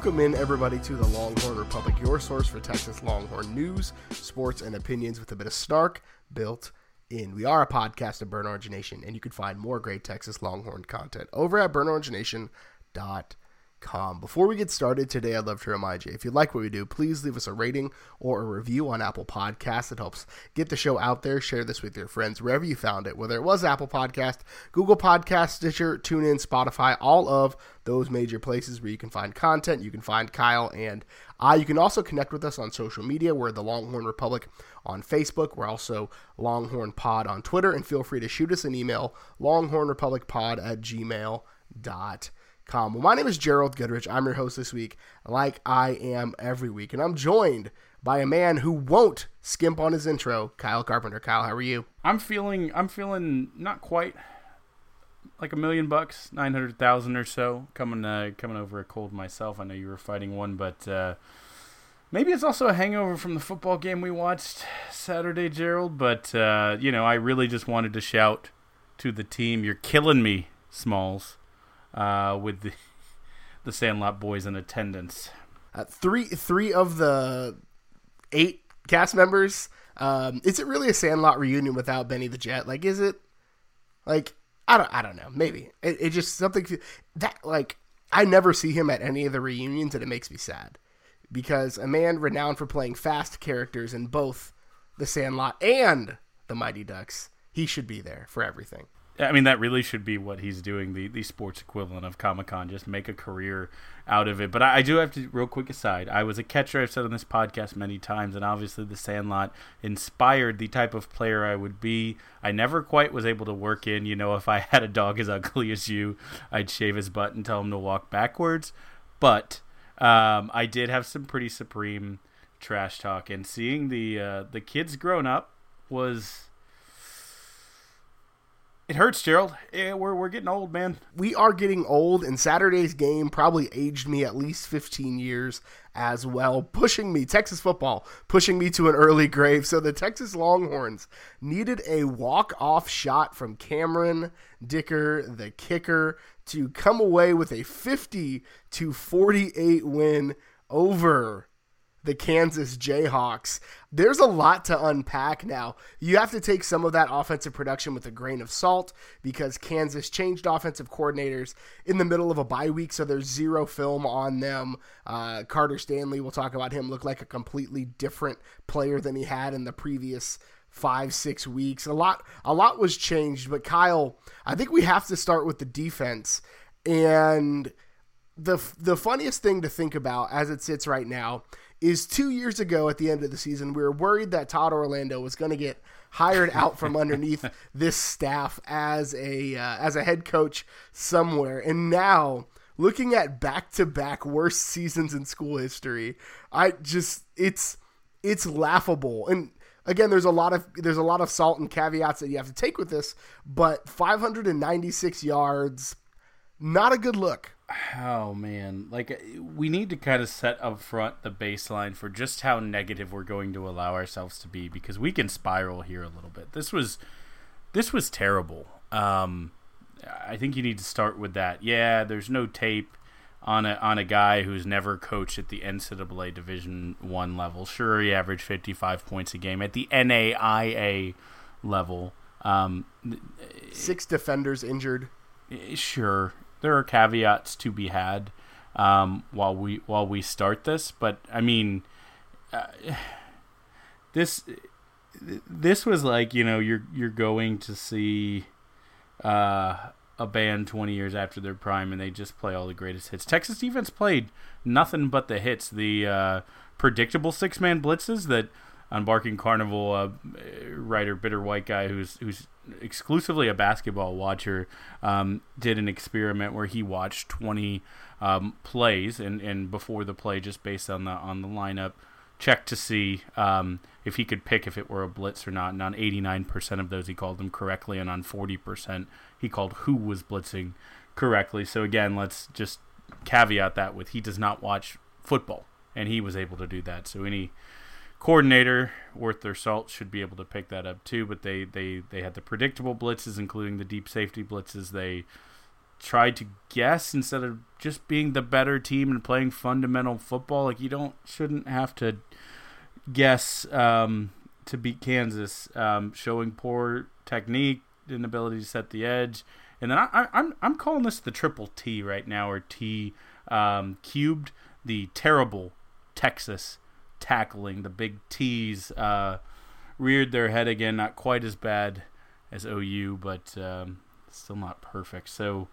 Welcome in, everybody, to the Longhorn Republic, your source for Texas Longhorn news, sports, and opinions with a bit of snark built in. We are a podcast of Burnt Orange Nation, and you can find more great Texas Longhorn content over at burntorangenation.com. Before we get started today, I'd love to remind you if you like what we do, please leave us a rating or a review on Apple Podcasts. It helps get the show out there. Share this with your friends wherever you found it, whether it was Apple Podcast, Google Podcast, Stitcher, TuneIn, Spotify, all of those major places where you can find content. You can find Kyle and I. You can also connect with us on social media. We're the Longhorn Republic on Facebook. We're also Longhorn Pod on Twitter. And feel free to shoot us an email, longhornrepublicpod at gmail.com. Well, my name is Gerald Goodrich. I'm your host this week, like I am every week. And I'm joined by a man who won't skimp on his intro, Kyle Carpenter. Kyle, how are you? I'm feeling I'm feeling not quite like a million bucks, nine hundred thousand or so, coming uh, coming over a cold myself. I know you were fighting one, but uh, maybe it's also a hangover from the football game we watched Saturday, Gerald. But uh, you know, I really just wanted to shout to the team, "You're killing me, Smalls," uh, with the the Sandlot boys in attendance. Uh, three three of the eight cast members. Um, is it really a Sandlot reunion without Benny the Jet? Like, is it? Like, I don't. I don't know. Maybe it, it just something that like I never see him at any of the reunions, and it makes me sad because a man renowned for playing fast characters in both the Sandlot and the Mighty Ducks, he should be there for everything. I mean, that really should be what he's doing, the, the sports equivalent of Comic Con, just make a career out of it. But I, I, do have to, real quick aside, I was a catcher, I've said on this podcast many times, and obviously the Sandlot inspired the type of player I would be. I never quite was able to work in, you know, if I had a dog as ugly as you, I'd shave his butt and tell him to walk backwards. But um, I did have some pretty supreme trash talk, and seeing the uh, the kids grown up was it hurts, Gerald. Yeah, we're we're getting old, man. We are getting old, and Saturday's game probably aged me at least 15 years as well, pushing me Texas football, pushing me to an early grave. So the Texas Longhorns needed a walk-off shot from Cameron Dicker, the kicker, to come away with a 50 to 48 win over the Kansas Jayhawks. There's a lot to unpack now. You have to take some of that offensive production with a grain of salt because Kansas changed offensive coordinators in the middle of a bye week, so there's zero film on them. Uh, Carter Stanley, we'll talk about him, looked like a completely different player than he had in the previous five six weeks a lot a lot was changed but kyle i think we have to start with the defense and the the funniest thing to think about as it sits right now is two years ago at the end of the season, we were worried that Todd Orlando was going to get hired out from underneath this staff as a uh, as a head coach somewhere, and now looking at back to back worst seasons in school history, I just it's it's laughable and. Again, there's a lot of there's a lot of salt and caveats that you have to take with this, but 596 yards, not a good look Oh man, like we need to kind of set up front the baseline for just how negative we're going to allow ourselves to be because we can spiral here a little bit. This was this was terrible. Um, I think you need to start with that. Yeah, there's no tape on a on a guy who's never coached at the NCAA Division One level. Sure, he averaged 55 points a game at the NAIA level. Um, Six defenders injured. Sure, there are caveats to be had um, while we while we start this, but I mean, uh, this this was like you know you're you're going to see uh, a band 20 years after their prime and they just play all the greatest hits. Texas defense played nothing but the hits, the uh, predictable six man blitzes that on Barking Carnival uh, writer bitter white guy who's who's exclusively a basketball watcher um, did an experiment where he watched 20 um, plays and, and before the play just based on the on the lineup checked to see um, if he could pick if it were a blitz or not. And on 89% of those, he called them correctly, and on 40%, he called who was blitzing correctly. So again, let's just caveat that with he does not watch football, and he was able to do that. So any coordinator worth their salt should be able to pick that up too. But they they they had the predictable blitzes, including the deep safety blitzes. They tried to guess instead of just being the better team and playing fundamental football. Like you don't shouldn't have to guess um, to beat Kansas, um, showing poor technique, inability to set the edge, and then I, am I'm, I'm calling this the triple T right now or T um, cubed, the terrible Texas tackling. The big T's uh, reared their head again, not quite as bad as OU, but um, still not perfect. So.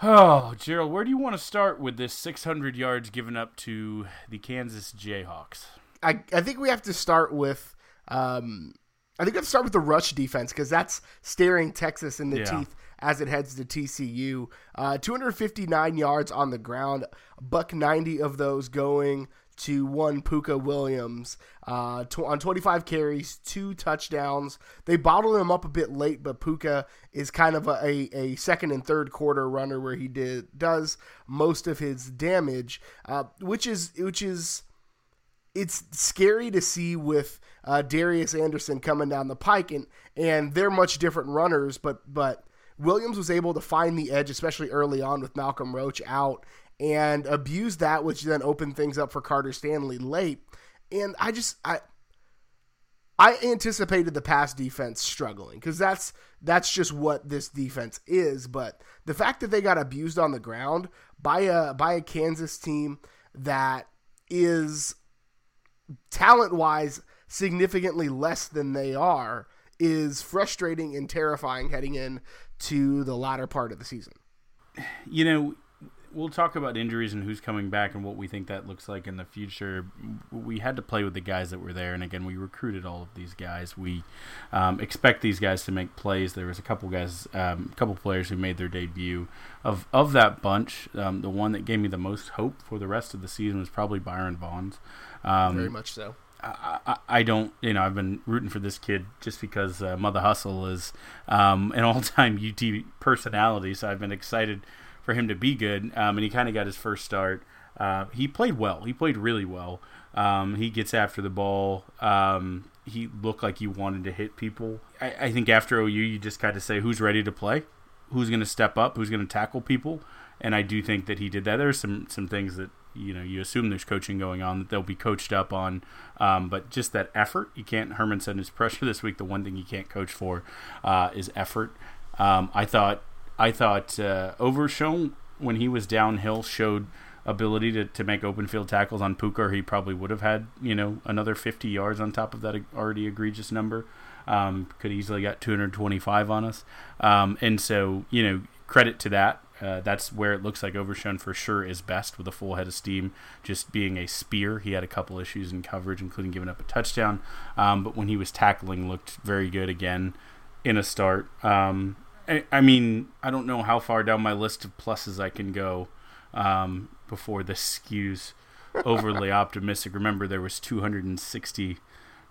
Oh, Gerald, where do you want to start with this 600 yards given up to the Kansas Jayhawks? I, I think we have to start with um, I think we have to start with the rush defense because that's staring Texas in the yeah. teeth as it heads to TCU. Uh, 259 yards on the ground, buck 90 of those going to one Pooka Williams uh, on 25 carries, two touchdowns. They bottled him up a bit late, but Pooka is kind of a, a, a, second and third quarter runner where he did does most of his damage, uh, which is which is it's scary to see with uh, Darius Anderson coming down the pike, and and they're much different runners, but but Williams was able to find the edge, especially early on with Malcolm Roach out, and abused that, which then opened things up for Carter Stanley late. And I just I I anticipated the pass defense struggling because that's that's just what this defense is. But the fact that they got abused on the ground by a by a Kansas team that is talent wise significantly less than they are is frustrating and terrifying heading in to the latter part of the season. You know, we'll talk about injuries and who's coming back and what we think that looks like in the future. We had to play with the guys that were there, and again, we recruited all of these guys. We um, expect these guys to make plays. There was a couple guys, um, a couple players who made their debut. Of of that bunch, um, the one that gave me the most hope for the rest of the season was probably Byron Vaughns. Um, Very much so. I, I, don't, you know, I've been rooting for this kid just because uh, Mother Hustle is um, an all-time UT personality, so I've been excited for him to be good. Um, and he kind of got his first start. Uh, he played well. He played really well. Um, he gets after the ball. Um, he looked like he wanted to hit people. I, I think after OU, you just kind of say who's ready to play, who's going to step up, who's going to tackle people, and I do think that he did that. There's some some things that you know you assume there's coaching going on that they'll be coached up on, um, but just that effort. You can't. Herman said in his pressure this week, the one thing you can't coach for uh, is effort. Um, I thought I thought uh, Overshown when he was downhill showed ability to, to make open field tackles on Pooka, or he probably would have had you know another 50 yards on top of that already egregious number. Um, could easily got 225 on us, um, and so you know credit to that. Uh, that's where it looks like Overshown for sure is best with a full head of steam. Just being a spear, he had a couple issues in coverage, including giving up a touchdown. Um, but when he was tackling, looked very good again in a start. Um, I, mean, I don't know how far down my list of pluses I can go um, before this skews overly optimistic. Remember, there was 260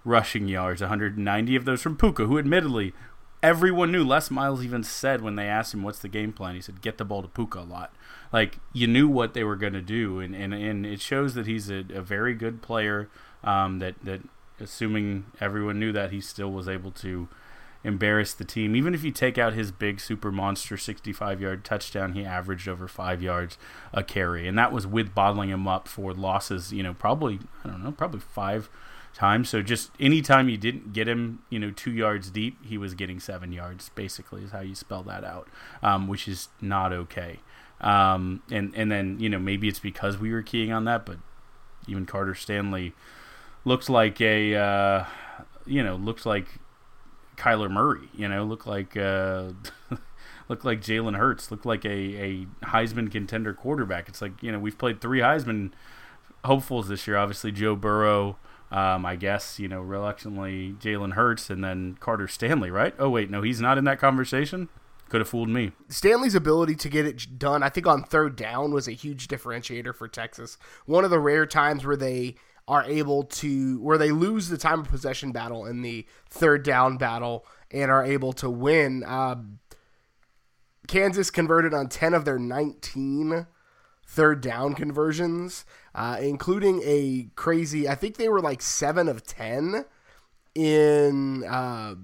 rushing yards, 190 of those from Pooka, who admittedly everyone knew. Les Miles even said when they asked him what's the game plan, he said get the ball to Pooka a lot. Like you knew what they were going to do, and, and and it shows that he's a, a very good player. Um, that that assuming everyone knew that he still was able to embarrass the team. Even if you take out his big super monster 65 yard touchdown, he averaged over five yards a carry. And that was with bottling him up for losses, you know, probably, I don't know, probably five times. So just anytime you didn't get him, you know, two yards deep, he was getting seven yards. Basically, is how you spell that out, um, which is not okay. Um, and and then you know maybe it's because we were keying on that, but even Carter Stanley looks like a uh, you know looks like Kyler Murray. You know, look like uh, look like Jalen Hurts. Look like a a Heisman contender quarterback. It's like you know we've played three Heisman hopefuls this year. Obviously Joe Burrow. Um, I guess you know reluctantly Jalen Hurts and then Carter Stanley, right? Oh wait, no, he's not in that conversation. Could have fooled me. Stanley's ability to get it done, I think, on third down was a huge differentiator for Texas. One of the rare times where they are able to, where they lose the time of possession battle in the third down battle and are able to win. Um, Kansas converted on 10 of their 19 third down conversions, uh, including a crazy, I think they were like 7 of 10 in. Uh,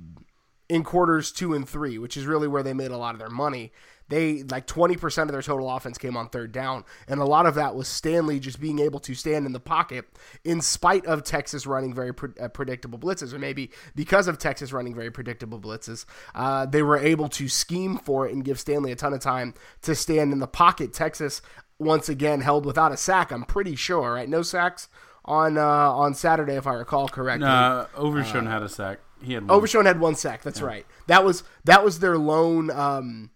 in quarters two and three, which is really where they made a lot of their money. They like 20% of their total offense came on third down, and a lot of that was Stanley just being able to stand in the pocket in spite of Texas running very pre- uh, predictable blitzes, or maybe because of Texas running very predictable blitzes. Uh, they were able to scheme for it and give Stanley a ton of time to stand in the pocket. Texas once again held without a sack. I'm pretty sure, right? No sacks on uh, on Saturday, if I recall correctly. Uh, Overshown had a sack. He had one. Overshown had one sack. That's yeah. right. That was that was their lone um,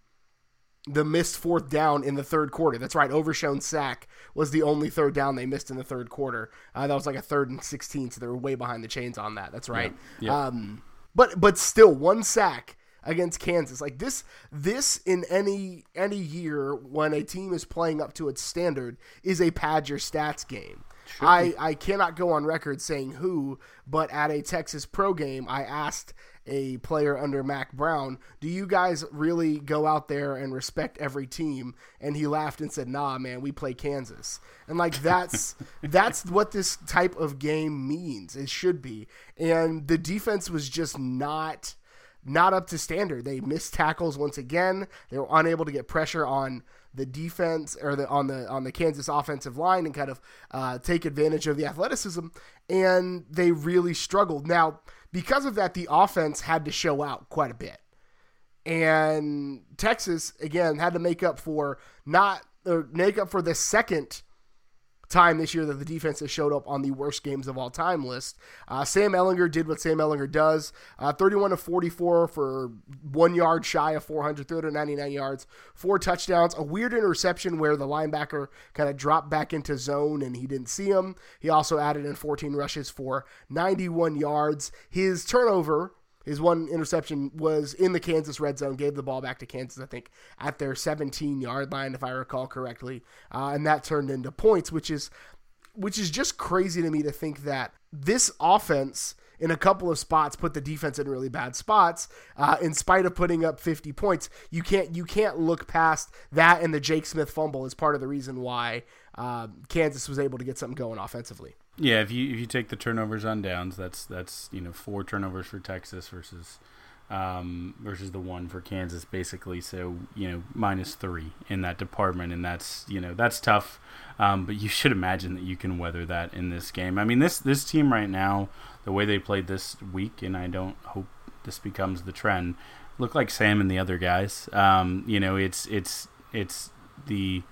the missed fourth down in the third quarter. That's right. Overshown sack was the only third down they missed in the third quarter. Uh, that was like a third and sixteen, so they were way behind the chains on that. That's right. Yeah. Yeah. Um, but but still, one sack against Kansas. Like this this in any any year when a team is playing up to its standard is a pad your stats game. Sure. I, I cannot go on record saying who, but at a Texas pro game, I asked a player under Mack Brown, "Do you guys really go out there and respect every team?" And he laughed and said, "Nah, man, we play Kansas." And like that's that's what this type of game means. It should be. And the defense was just not not up to standard. They missed tackles once again. They were unable to get pressure on the defense or the on the on the Kansas offensive line and kind of uh, take advantage of the athleticism, and they really struggled. Now, because of that, the offense had to show out quite a bit, and Texas again had to make up for not or make up for the second time this year that the defense has showed up on the worst games of all time list. Uh, Sam Ehlinger did what Sam Ehlinger does uh, 31 to 44 for one yard shy of 400, 399 yards, four touchdowns, a weird interception where the linebacker kind of dropped back into zone and he didn't see him. He also added in 14 rushes for 91 yards. His turnover his one interception was in the Kansas red zone, gave the ball back to Kansas, I think, at their 17 yard line, if I recall correctly. Uh, and that turned into points, which is which is just crazy to me to think that this offense in a couple of spots put the defense in really bad spots uh, in spite of putting up 50 points you can't you can't look past that and the jake smith fumble as part of the reason why uh, kansas was able to get something going offensively yeah, if you if you take the turnovers on downs, that's that's you know four turnovers for Texas versus um, versus the one for Kansas, basically. So you know minus three in that department, and that's you know that's tough. Um, but you should imagine that you can weather that in this game. I mean, this this team right now, the way they played this week, and I don't hope this becomes the trend. Look like Sam and the other guys. Um, you know, it's it's it's the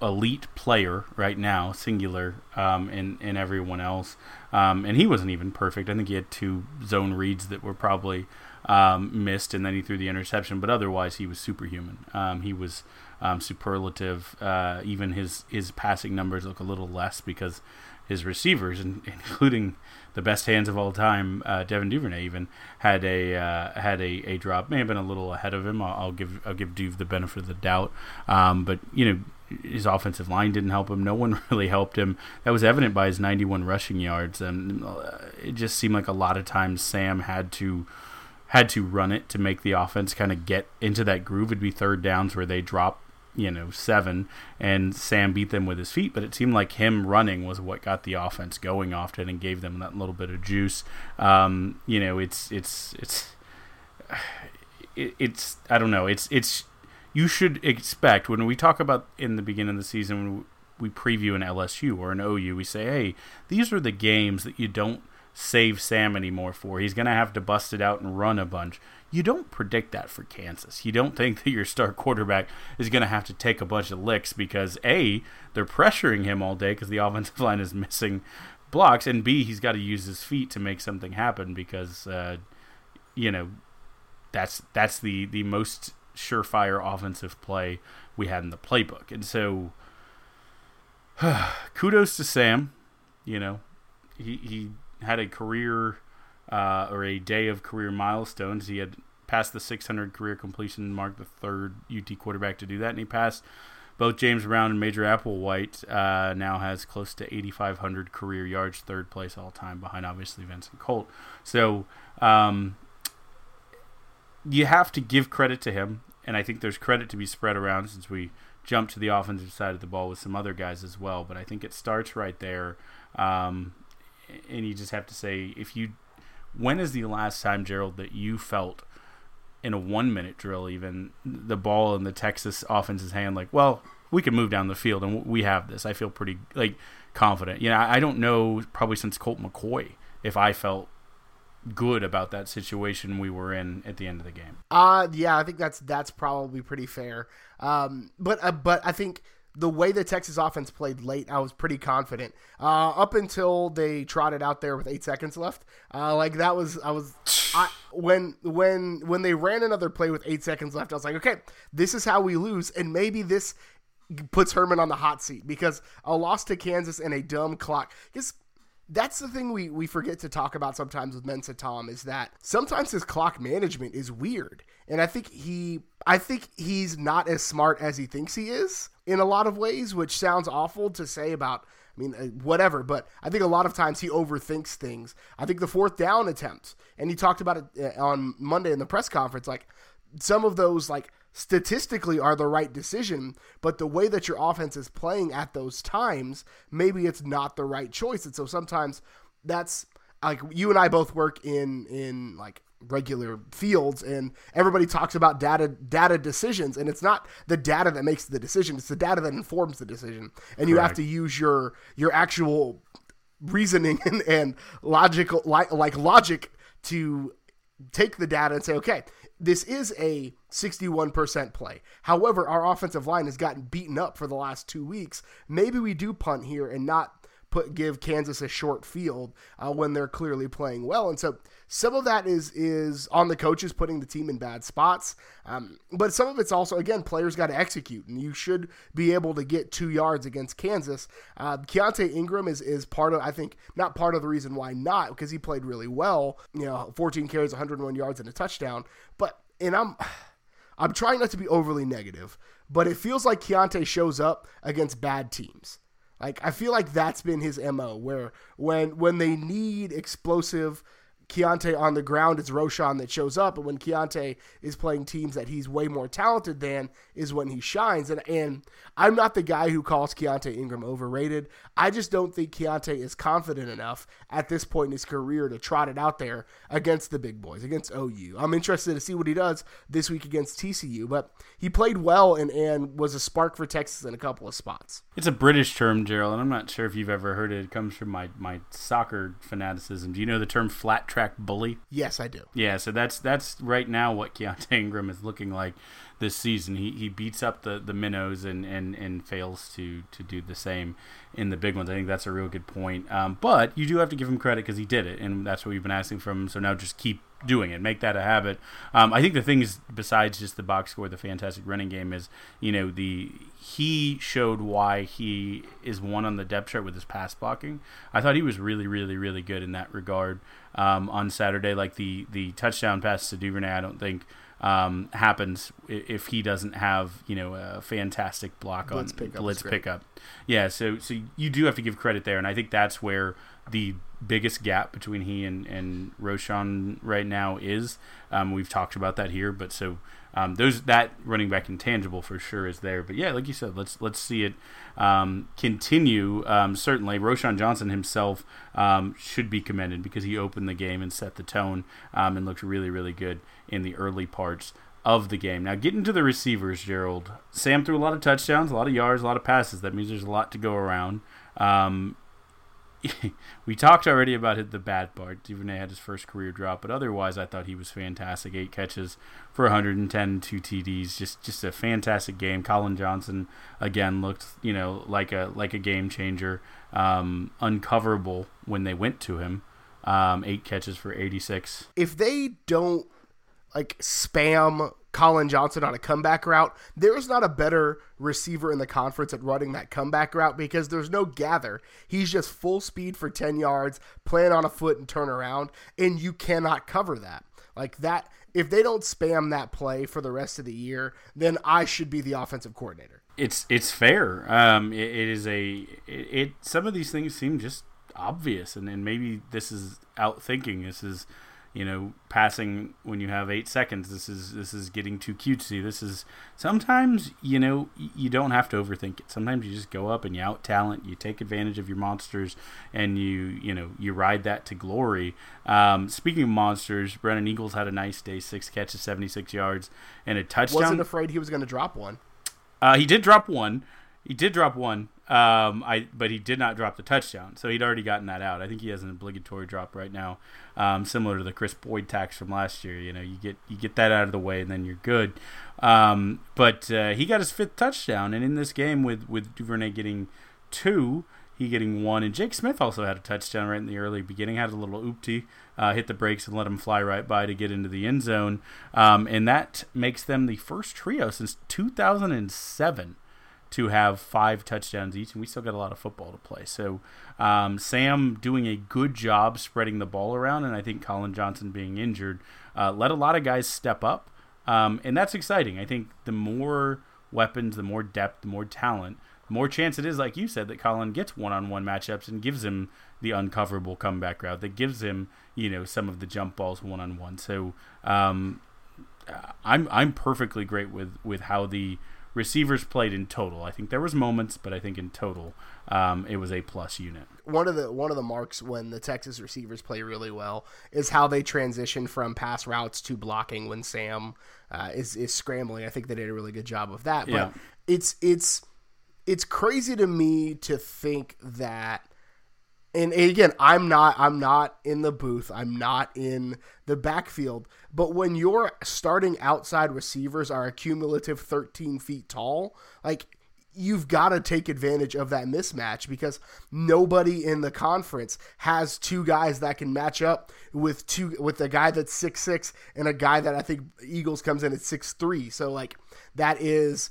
elite player right now, singular, um, and and everyone else. Um, and he wasn't even perfect. I think he had two zone reads that were probably um, missed, and then he threw the interception. But otherwise, he was superhuman. Um, he was um, superlative. Uh, even his his passing numbers look a little less because his receivers, including the best hands of all time, uh, Devin Duvernay, even had a uh, had a, a drop. May have been a little ahead of him. I'll, I'll give I'll give Duve the benefit of the doubt. Um, but you know, his offensive line didn't help him. No one really helped him. That was evident by his 91 rushing yards, and uh, it just seemed like a lot of times Sam had to had to run it to make the offense kind of get into that groove. It'd be third downs where they drop, you know, seven, and Sam beat them with his feet. But it seemed like him running was what got the offense going often and gave them that little bit of juice. Um, you know, it's it's it's. it's I don't know. It's it's you should expect when we talk about in the beginning of the season when we preview an LSU or an OU, we say, hey, these are the games that you don't save Sam anymore for. He's going to have to bust it out and run a bunch. You don't predict that for Kansas. You don't think that your star quarterback is going to have to take a bunch of licks because A, they're pressuring him all day because the offensive line is missing blocks, and B, he's got to use his feet to make something happen because, uh, you know, that's that's the the most surefire offensive play we had in the playbook. And so, kudos to Sam. You know, he he had a career uh, or a day of career milestones. He had passed the 600 career completion mark, the third UT quarterback to do that, and he passed both James Brown and Major Applewhite. Uh, now has close to 8,500 career yards, third place all time, behind obviously Vincent Colt. So um, you have to give credit to him, and I think there's credit to be spread around since we jumped to the offensive side of the ball with some other guys as well. But I think it starts right there. Um, and you just have to say if you when is the last time gerald that you felt in a one minute drill even the ball in the texas offense's hand like well we can move down the field and we have this. I feel pretty like confident. You know i don't know probably since colt mccoy if i felt good about that situation we were in at the end of the game. Uh yeah i think that's that's probably pretty fair. Um but uh, but i think the way the Texas offense played late, I was pretty confident. Uh, up until they trotted out there with eight seconds left, uh, like that was I was I, when when when they ran another play with eight seconds left, I was like, okay, this is how we lose, and maybe this puts Herman on the hot seat because a loss to Kansas and a dumb clock. Because that's the thing we, we forget to talk about sometimes with Mensa Tom is that sometimes his clock management is weird. And I think he I think he's not as smart as he thinks he is in a lot of ways, which sounds awful to say about I mean, uh, whatever, but I think a lot of times he overthinks things. I think the fourth down attempt, and he talked about it uh, on Monday in the press conference, like some of those, like statistically are the right decision, but the way that your offense is playing at those times, maybe it's not the right choice. And so sometimes that's like you and I both work in in like regular fields and everybody talks about data data decisions and it's not the data that makes the decision it's the data that informs the decision and you have to use your your actual reasoning and, and logical like like logic to take the data and say okay this is a 61% play. However, our offensive line has gotten beaten up for the last 2 weeks. Maybe we do punt here and not put give Kansas a short field uh, when they're clearly playing well. And so some of that is is on the coaches putting the team in bad spots, um, but some of it's also again players got to execute, and you should be able to get two yards against Kansas. Uh, Keaontay Ingram is is part of I think not part of the reason why not because he played really well. You know, 14 carries, 101 yards, and a touchdown. But and I'm. I'm trying not to be overly negative, but it feels like Keaontay shows up against bad teams. Like I feel like that's been his mo. Where when when they need explosive Keaontay on the ground, it's Roschon that shows up. But when Keaontay is playing teams that he's way more talented than, is when he shines. And and I'm not the guy who calls Keaontay Ingram overrated. I just don't think Keaontay is confident enough at this point in his career to trot it out there against the big boys, against OU. I'm interested to see what he does this week against TCU. But he played well and, and was a spark for Texas in a couple of spots. It's a British term, Gerald, and I'm not sure if you've ever heard it. It comes from my, my soccer fanaticism. Do you know the term flat track bully? Yes, I do. Yeah, so that's that's right now what Keaontay Ingram is looking like this season. He, he beats up the, the minnows and, and, and fails to, to do the same in the big ones. I think that's a real good point. Um, but you do have to give him credit because he did it, and that's what we've been asking from him. So now just keep doing it, make that a habit. Um, I think the things besides just the box score, the fantastic running game is, you know, the he showed why he is one on the depth chart with his pass blocking. I thought he was really, really, really good in that regard um, on Saturday. Like the the touchdown pass to Duvernay, I don't think um, happens if he doesn't have you know a fantastic block blitz on pickup blitz pickup. Yeah, so so you do have to give credit there, and I think that's where the biggest gap between he and and Roschon right now is. Um, we've talked about that here, but so um, those that running back intangible for sure is there. But yeah, like you said, let's let's see it um, continue. Um, certainly, Roschon Johnson himself um, should be commended because he opened the game and set the tone um, and looked really really good in the early parts of the game. Now, getting to the receivers, Gerald. Sam threw a lot of touchdowns, a lot of yards, a lot of passes. That means there's a lot to go around. Um, we talked already about the bad part. Duvernay had his first career drop, but otherwise, I thought he was fantastic. Eight catches for 110, two TDs, just just a fantastic game. Collin Johnson again looked, you know, like a like a game changer, um, uncoverable when they went to him. Um, eight catches for 86. If they don't like spam Collin Johnson on a comeback route. There is not a better receiver in the conference at running that comeback route because there's no gather. He's just full speed for 10 yards, playing on a foot and turn around, and you cannot cover that. Like that, if they don't spam that play for the rest of the year, then I should be the offensive coordinator. It's it's fair. Um, it, it is a it, it. Some of these things seem just obvious, and, and maybe this is out thinking. This is you know, passing when you have eight seconds. This is this is getting too cutesy. This is sometimes you know you don't have to overthink it. Sometimes you just go up and you out talent. You take advantage of your monsters and you you know you ride that to glory. Um, speaking of monsters, Brennan Eagles had a nice day. Six catches, seventy six yards, and a touchdown. Wasn't afraid he was going to drop one. Uh, he did drop one. He did drop one. Um, I but he did not drop the touchdown, so he'd already gotten that out. I think he has an obligatory drop right now, um, similar to the Chris Boyd tax from last year. You know, you get you get that out of the way, and then you're good. Um, but uh, he got his fifth touchdown, and in this game with with Duvernay getting two, he getting one, and Jake Smith also had a touchdown right in the early beginning. Had a little oopty, uh, hit the brakes and let him fly right by to get into the end zone, um, and that makes them the first trio since 2007 to have five touchdowns each, and we still got a lot of football to play. So um, Sam doing a good job spreading the ball around, and I think Collin Johnson being injured uh, let a lot of guys step up, um, and that's exciting. I think the more weapons, the more depth, the more talent, the more chance it is, like you said, that Collin gets one-on-one matchups and gives him the uncoverable comeback route that gives him, you know, some of the jump balls one-on-one. So um, I'm I'm perfectly great with with how the receivers played in total. I think there was moments, but I think in total, um, it was a plus unit. One of the one of the marks when the Texas receivers play really well is how they transition from pass routes to blocking when Sam uh, is is scrambling. I think they did a really good job of that. But yeah. it's it's it's crazy to me to think that and again, I'm not I'm not in the booth. I'm not in the backfield. But when your starting outside receivers are a cumulative 13 feet tall, like you've got to take advantage of that mismatch because nobody in the conference has two guys that can match up with two with a guy that's six six and a guy that I think Eagles comes in at six three. So like that is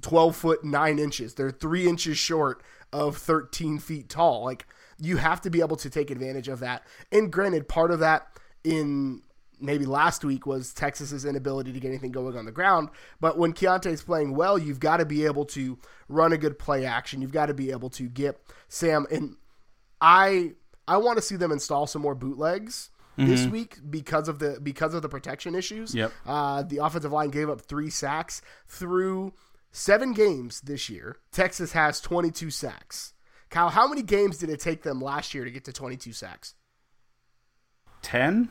12 foot 9 inches. They're 3 inches short of 13 feet tall. Like you have to be able to take advantage of that. And granted, part of that in maybe last week was Texas's inability to get anything going on the ground. But when Keaontay's playing well, you've got to be able to run a good play action. You've got to be able to get Sam and I I want to see them install some more bootlegs. Mm-hmm. This week, because of the because of the protection issues, yep. uh, the offensive line gave up three sacks through seven games this year. Texas has 22 sacks. Kyle, how many games did it take them last year to get to 22 sacks? 10?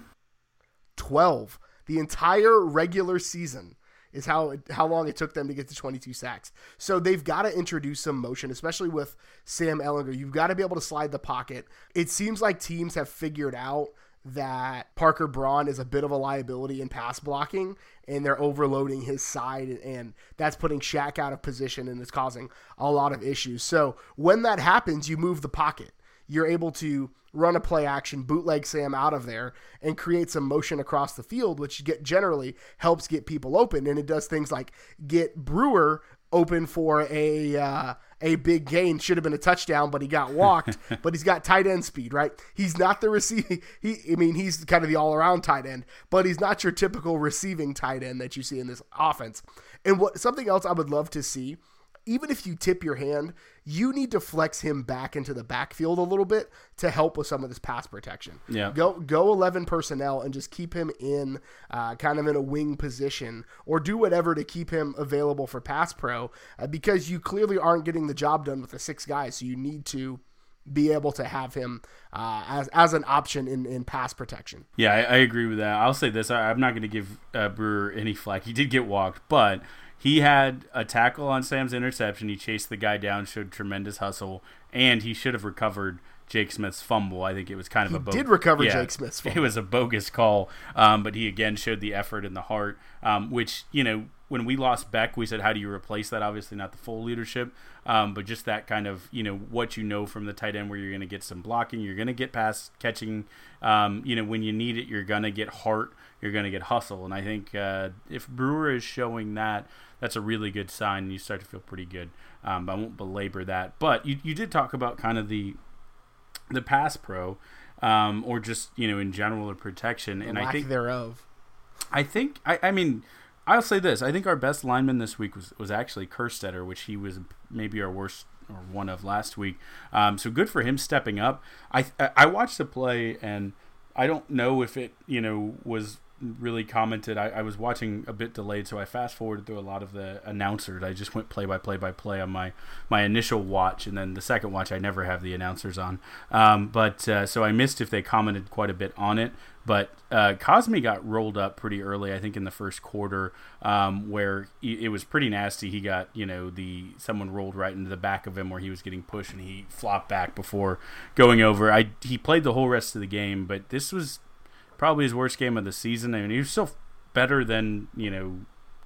12. The entire regular season is how how long it took them to get to 22 sacks. So they've got to introduce some motion, especially with Sam Ehlinger. You've got to be able to slide the pocket. It seems like teams have figured out that Parker Braun is a bit of a liability in pass blocking, and they're overloading his side, and that's putting Shaq out of position and it's causing a lot of issues. So when that happens, you move the pocket. You're able to run a play action, bootleg Sam out of there, and create some motion across the field, which get generally helps get people open. And it does things like get Brewer open for a uh, a big gain. Should have been a touchdown, but he got walked. but he's got tight end speed, right? He's not the receiving. He, I mean, he's kind of the all around tight end, but he's not your typical receiving tight end that you see in this offense. And what something else I would love to see even if you tip your hand, you need to flex him back into the backfield a little bit to help with some of this pass protection. Yeah, go go eleven personnel and just keep him in uh, kind of in a wing position, or do whatever to keep him available for pass pro uh, because you clearly aren't getting the job done with the six guys. So you need to be able to have him uh, as as an option in, in pass protection. Yeah, I, I agree with that. I'll say this: I, am not going to give uh, Brewer any flack. He did get walked, but he had a tackle on Sam's interception. He chased the guy down, showed tremendous hustle, and he should have recovered Jake Smith's fumble. I think it was kind of he a bo- did recover yeah, Jake Smith's fumble. It was a bogus call, um, but he again showed the effort and the heart, um, which you know when we lost Beck, we said, how do you replace that? Obviously, not the full leadership, um, but just that kind of, you know, what you know from the tight end where you're going to get some blocking, you're going to get pass catching. Um, you know, when you need it, you're going to get heart, you're going to get hustle. And I think uh, if Brewer is showing that, that's a really good sign, and you start to feel pretty good. Um, I won't belabor that. But you, you did talk about kind of the the pass pro. Um, or just you know in general or protection, The and lack I think thereof. I think I, I mean I'll say this. I think our best lineman this week was, was actually Kerstetter, which he was maybe our worst or one of last week. Um, so good for him stepping up. I I watched the play and I don't know if it you know was really commented. I, I was watching a bit delayed, so I fast forwarded through a lot of the announcers. I just went play by play by play on my my initial watch, and then the second watch I never have the announcers on. Um, but uh, so I missed if they commented quite a bit on it. But uh, Cosmi got rolled up pretty early, I think, in the first quarter, um, where he, it was pretty nasty. He got, you know, the someone rolled right into the back of him where he was getting pushed, and he flopped back before going over. I he played the whole rest of the game, but this was probably his worst game of the season. I mean, he was still better than you know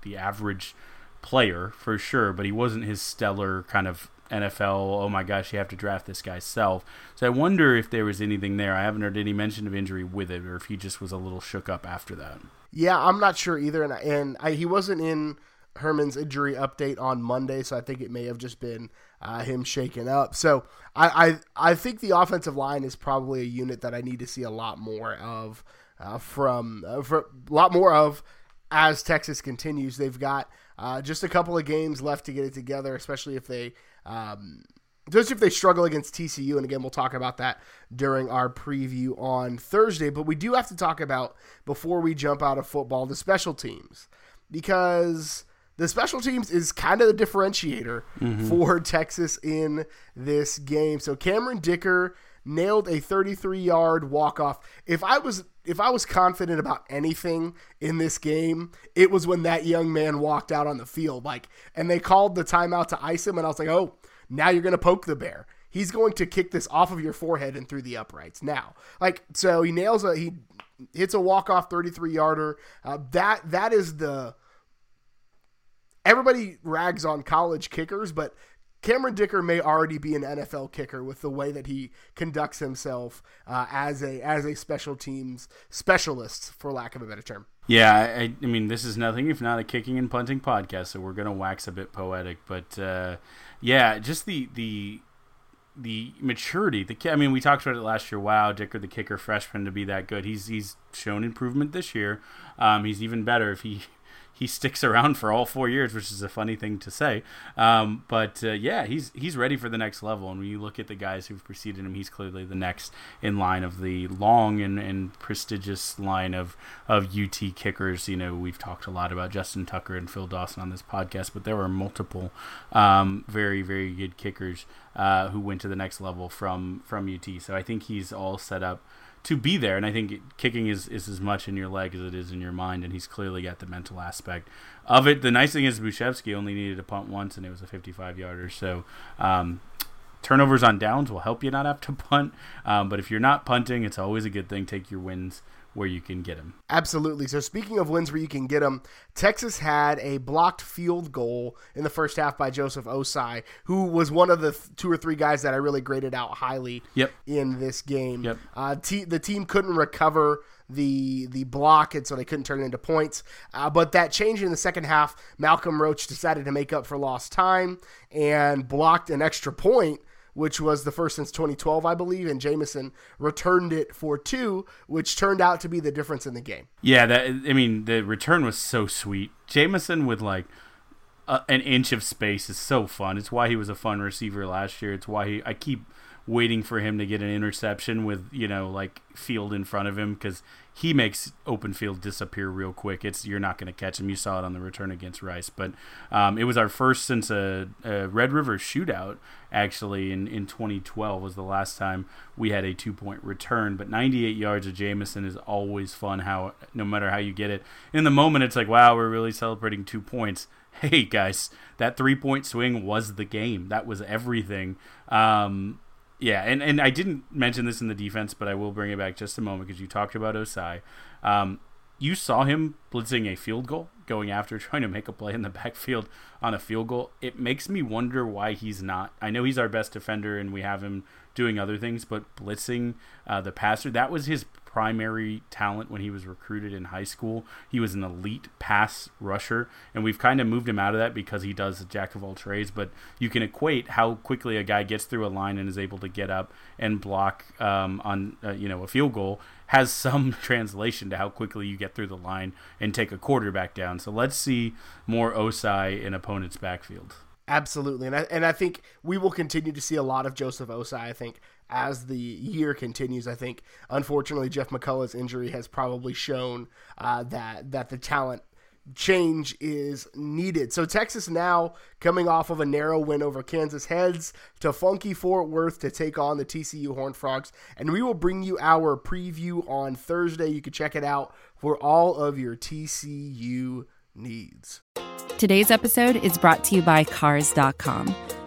the average player for sure, but he wasn't his stellar kind of NFL. Oh my gosh, you have to draft this guy self. So I wonder if there was anything there. I haven't heard any mention of injury with it, or if he just was a little shook up after that. Yeah, I'm not sure either, and and I, he wasn't in Herman's injury update on Monday, so I think it may have just been uh, him shaken up. So I, I I think the offensive line is probably a unit that I need to see a lot more of uh, from uh, for, a lot more of as Texas continues. They've got uh, just a couple of games left to get it together, especially if they. Um, just if they struggle against TCU, and again, we'll talk about that during our preview on Thursday. But we do have to talk about, before we jump out of football, the special teams. Because the special teams is kind of the differentiator mm-hmm. for Texas in this game. So Cameron Dicker nailed a 33 yard walk off. If I was if I was confident about anything in this game, it was when that young man walked out on the field. Like, and they called the timeout to ice him, and I was like, oh, now you're gonna poke the bear. He's going to kick this off of your forehead and through the uprights. Now, like, so he nails a he hits a walk off 33 yarder. Uh, that that is the everybody rags on college kickers, but Cameron Dicker may already be an NFL kicker with the way that he conducts himself uh, as a as a special teams specialist, for lack of a better term. Yeah, I, I, mean, this is nothing if not a kicking and punting podcast, so we're gonna wax a bit poetic, but uh, yeah, just the the the maturity. The I mean, we talked about it last year. Wow, Dicker, the kicker freshman, to be that good. He's he's shown improvement this year. Um, he's even better if he he sticks around for all four years, which is a funny thing to say. Um, but uh, yeah, he's he's ready for the next level. And when you look at the guys who've preceded him, he's clearly the next in line of the long and, and prestigious line of of UT kickers. You know, we've talked a lot about Justin Tucker and Phil Dawson on this podcast, but there were multiple um, very very good kickers uh, who went to the next level from from UT. So I think he's all set up to be there. And I think kicking is, is as much in your leg as it is in your mind, and he's clearly got the mental aspect of it. The nice thing is Bujcevski only needed to punt once, and it was a 55 yarder. So um, turnovers on downs will help you not have to punt. Um, but if you're not punting, it's always a good thing. Take your wins where you can get them. Absolutely. So speaking of wins where you can get them, Texas had a blocked field goal in the first half by Joseph Ossai, who was one of the th- two or three guys that I really graded out highly yep. in this game. Yep. Uh, t- the team couldn't recover the the block, and so they couldn't turn it into points. Uh, but that change in the second half. Malcolm Roach decided to make up for lost time and blocked an extra point which was the first since 2012, I believe, and Jamison returned it for two, which turned out to be the difference in the game. Yeah, that I mean, the return was so sweet. Jamison with like a, an inch of space is so fun. It's why he was a fun receiver last year. It's why he I keep waiting for him to get an interception with you know like field in front of him because he makes open field disappear real quick. It's you're not going to catch him. You saw it on the return against Rice, but um, it was our first since a, a, Red River shootout. Actually, in in 2012 was the last time we had a two point return. But 98 yards of Jamison is always fun. How no matter how you get it in the moment, it's like wow, we're really celebrating two points. Hey guys, that three point swing was the game. That was everything. Um, Yeah, and, and I didn't mention this in the defense, but I will bring it back just a moment because you talked about Ossai. Um, you saw him blitzing a field goal, going after trying to make a play in the backfield on a field goal. It makes me wonder why he's not. I know he's our best defender, and we have him doing other things, but blitzing uh, the passer, that was his primary talent when he was recruited in high school. He was an elite pass rusher, and we've kind of moved him out of that because he does a jack of all trades. But you can equate how quickly a guy gets through a line and is able to get up and block um, on uh, you know a field goal has some translation to how quickly you get through the line and take a quarterback down. So let's see more Ossai in opponents' backfield. Absolutely, and I, and I think we will continue to see a lot of Joseph Ossai. I think as the year continues. I think, unfortunately, Jeff McCulloch's injury has probably shown uh, that that the talent change is needed. So Texas now coming off of a narrow win over Kansas heads to funky Fort Worth to take on the TCU Horned Frogs, and we will bring you our preview on Thursday. You can check it out for all of your TCU needs. Today's episode is brought to you by Cars.com.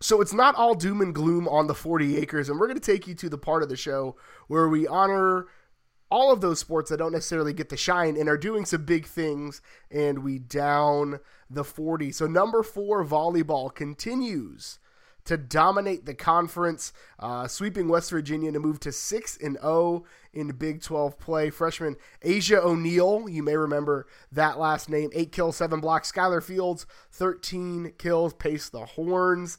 So it's not all doom and gloom on the 40 acres, and we're going to take you to the part of the show where we honor all of those sports that don't necessarily get the shine and are doing some big things, and we down the 40. So number four, volleyball continues to dominate the conference, uh, sweeping West Virginia to move to 6 and 0 in Big 12 play. Freshman Asjia O'Neal, you may remember that last name, 8 kills, 7 blocks. Skylar Fields, 13 kills, pace the horns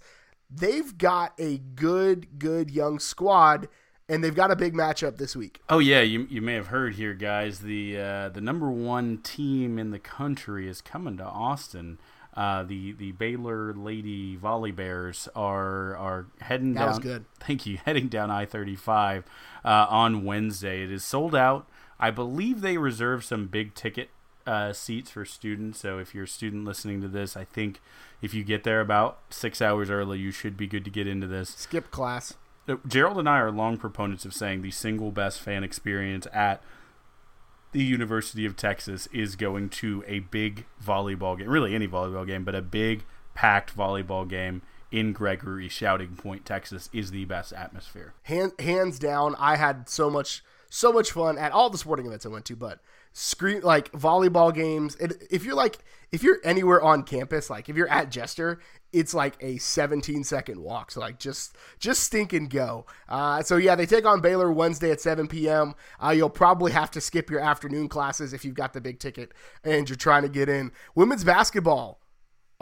they've got a good, good young squad, and they've got a big matchup this week. Oh yeah, you, you may have heard here, guys. The uh, the number one team in the country is coming to Austin. Uh, the the Baylor Lady Volley Bears are are heading that down. Was good. Thank you. Heading down I thirty five uh, on Wednesday. It is sold out. I believe they reserve some big ticket uh, seats for students. So if you're a student listening to this, I think if you get there about six hours early, you should be good to get into this. Skip class. Uh, Gerald and I are long proponents of saying the single best fan experience at the University of Texas is going to a big volleyball game, really any volleyball game, but a big packed volleyball game in Gregory Shouting Point, Texas is the best atmosphere. Hand, hands down, I had so much so much fun at all the sporting events I went to, but screen like volleyball games. If you're like if you're anywhere on campus, like if you're at Jester, it's like a 17 second walk. So like just just stink and go. Uh, so yeah, they take on Baylor Wednesday at 7 p.m. Uh, you'll probably have to skip your afternoon classes if you've got the big ticket and you're trying to get in. Women's basketball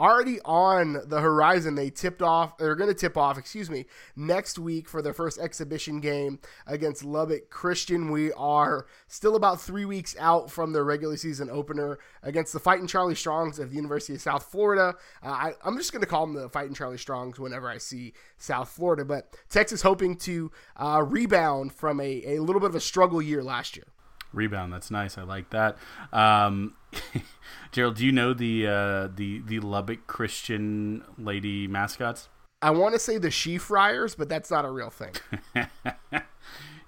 already on the horizon. They tipped off, they're going to tip off, excuse me, next week for their first exhibition game against Lubbock Christian. We are still about three weeks out from their regular season opener against the Fighting Charlie Strongs of the University of South Florida. Uh, I, am just going to call them the Fighting Charlie Strongs whenever I see South Florida. But Texas hoping to uh, rebound from a, a little bit of a struggle year last year. Rebound, that's nice. I like that. Um, Gerald, do you know the uh, the the Lubbock Christian lady mascots? I want to say the She Friars, but that's not a real thing.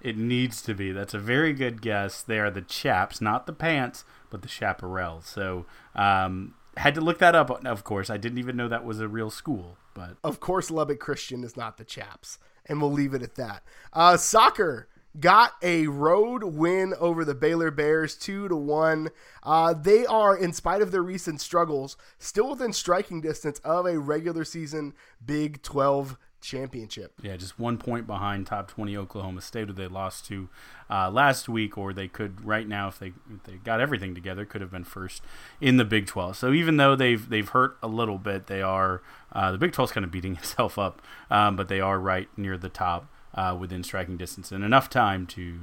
it needs to be. That's a very good guess. They are the chaps, not the pants, but the chaparral. So, um, had to look that up. Of course, I didn't even know that was a real school. But of course, Lubbock Christian is not the chaps, and we'll leave it at that. Uh, soccer got a road win over the Baylor Bears, two to one. Uh, they are, in spite of their recent struggles, still within striking distance of a regular season Big 12 championship. Yeah, just one point behind top 20 Oklahoma State, who they lost to uh, last week, or they could right now, if they if they got everything together, could have been first in the Big 12. So even though they've they've hurt a little bit, they are uh, the Big 12 is kind of beating itself up, um, but they are right near the top uh, within striking distance and enough time to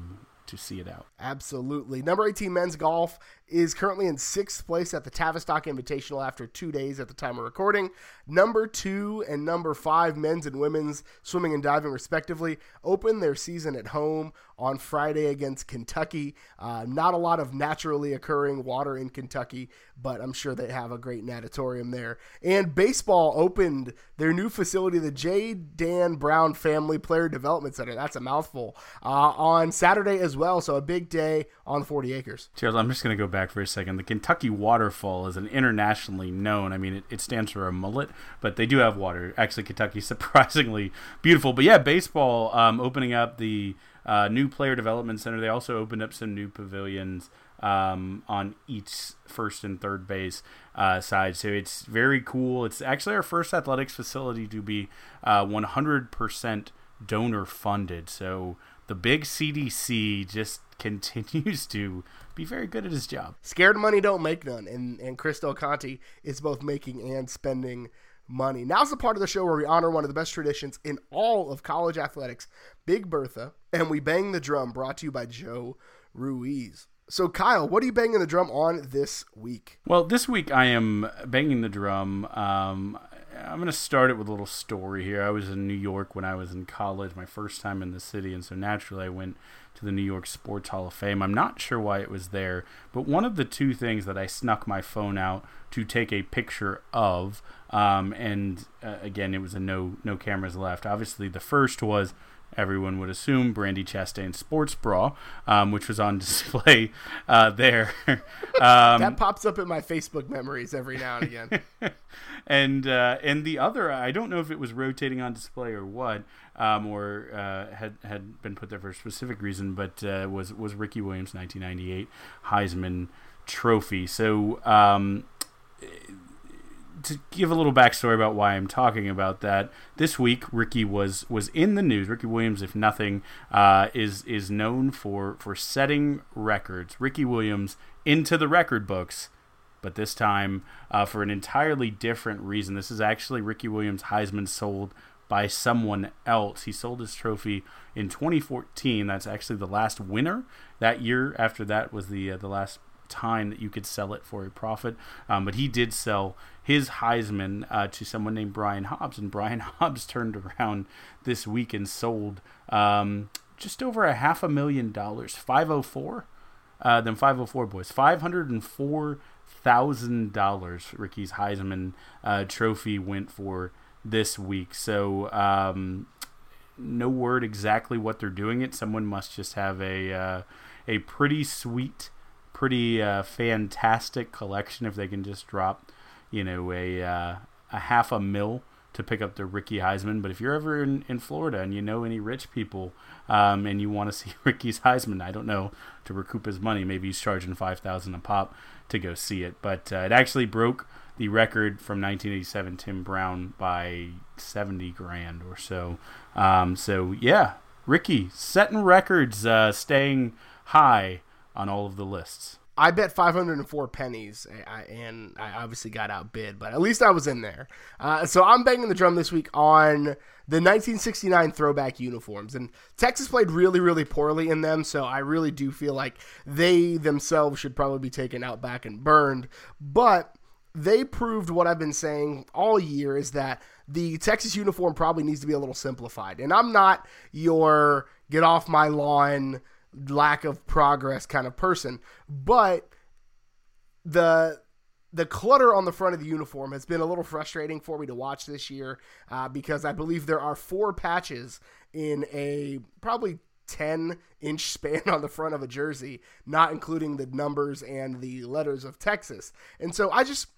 to see it out. Absolutely. Number 18 men's golf is currently in sixth place at the Tavistock Invitational after two days at the time of recording. Number two and number five, men's and women's swimming and diving, respectively, open their season at home on Friday against Kentucky. Uh, not a lot of naturally occurring water in Kentucky, but I'm sure they have a great natatorium there. And baseball opened their new facility, the J. Dan Brown Family Player Development Center. That's a mouthful. Uh, on Saturday as well, so a big day on 40 acres. Charles, I'm just going to go back for a second. The Kentucky Waterfall is an internationally known. I mean, it, it stands for a mullet, but they do have water. Actually, Kentucky's surprisingly beautiful. But yeah, baseball um, opening up the uh, new player development center. They also opened up some new pavilions um, on each first and third base uh, side. So it's very cool. It's actually our first athletics facility to be uh, 100% donor funded. So the big CDC just continues to be very good at his job. Scared money don't make none, and and Chris Del Conte is both making and spending money. Now's the part of the show where we honor one of the best traditions in all of college athletics, Big Bertha, and we bang the drum. Brought to you by Joe Ruiz. So, Kyle, what are you banging the drum on this week? Well, this week I am banging the drum. Um, I'm going to start it with a little story here. I was in New York when I was in college, my first time in the city, and so naturally I went to the New York Sports Hall of Fame. I'm not sure why it was there, but one of the two things that I snuck my phone out to take a picture of, um, and uh, again, it was a no no cameras left. Obviously, the first was everyone would assume Brandi Chastain's sports bra, um, which was on display uh, there. um, that pops up in my Facebook memories every now and again. and uh, and the other, I don't know if it was rotating on display or what, um, or uh, had had been put there for a specific reason, but uh, was was Ricky Williams' 1998 Heisman Trophy. So um, to give a little backstory about why I'm talking about that, this week Ricky was was in the news. Ricky Williams, if nothing, uh, is is known for for setting records. Ricky Williams into the record books, but this time uh, for an entirely different reason. This is actually Ricky Williams Heisman sold by someone else. He sold his trophy in 2014. That's actually the last winner that year. After that was the uh, the last time that you could sell it for a profit. Um, but he did sell his Heisman uh, to someone named Brian Hobbs, and Brian Hobbs turned around this week and sold um, just over a half a million dollars, 504. Uh, them 504 boys, five hundred and four thousand dollars. Ricky's Heisman uh, trophy went for this week. So um, no word exactly what they're doing it. Someone must just have a uh, a pretty sweet pretty uh, fantastic collection if they can just drop, you know, a uh, a half a mil to pick up the Ricky Heisman. But if you're ever in, in Florida and you know any rich people um, and you want to see Ricky's Heisman, I don't know to recoup his money. Maybe he's charging five thousand a pop to go see it. But uh, it actually broke the record from 1987 Tim Brown by 70 grand or so. Um, so yeah, Ricky setting records, uh, staying high on all of the lists. I bet 504 pennies, and I obviously got outbid, but at least I was in there. Uh, so I'm banging the drum this week on the 1969 throwback uniforms. And Texas played really, really poorly in them, so I really do feel like they themselves should probably be taken out back and burned. But they proved what I've been saying all year is that the Texas uniform probably needs to be a little simplified. And I'm not your get off my lawn lack of progress kind of person. But the the clutter on the front of the uniform has been a little frustrating for me to watch this year uh, because I believe there are four patches in a probably 10 inch span on the front of a jersey, not including the numbers and the letters of Texas. And so I just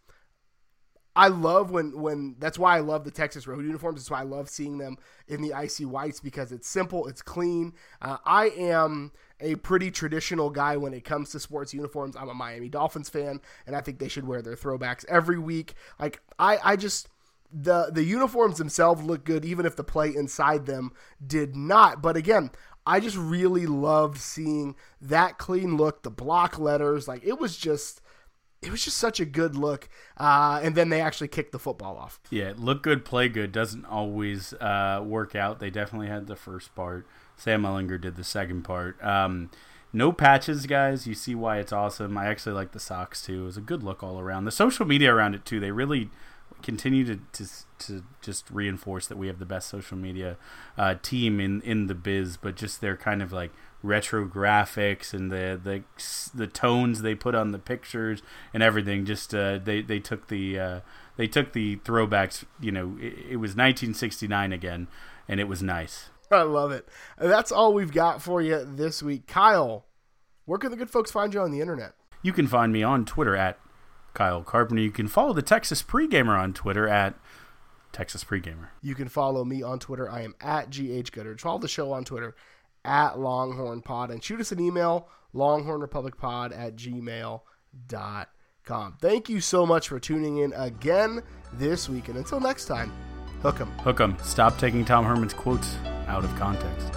I love when when that's why I love the Texas road uniforms. That's why I love seeing them in the icy whites because it's simple, it's clean. Uh, I am a pretty traditional guy when it comes to sports uniforms. I'm a Miami Dolphins fan, and I think they should wear their throwbacks every week. Like I, I just the the uniforms themselves look good, even if the play inside them did not. But again, I just really loved seeing that clean look, the block letters. Like it was just it was just such a good look. Uh, and then they actually kicked the football off. Yeah, look good, play good doesn't always uh, work out. They definitely had the first part. Sam Ehlinger did the second part. Um, no patches, guys. You see why it's awesome. I actually like the socks too. It was a good look all around. The social media around it too. They really continue to to, to just reinforce that we have the best social media uh, team in in the biz. But just their kind of like retro graphics and the the the tones they put on the pictures and everything. Just uh, they they took the uh, they took the throwbacks. You know, it, it was 1969 again, and it was nice. I love it. That's all we've got for you this week. Kyle, where can the good folks find you on the internet? You can find me on Twitter at Kyle Carpenter. You can follow the Texas Pregamer on Twitter at Texas Pregamer. You can follow me on Twitter. I am at GH Goodrich. Follow the show on Twitter at Longhorn Pod and shoot us an email, longhornrepublicpod at gmail.com. Thank you so much for tuning in again this week. And until next time, hook 'em. Hook 'em. Stop taking Tom Herman's quotes out of context.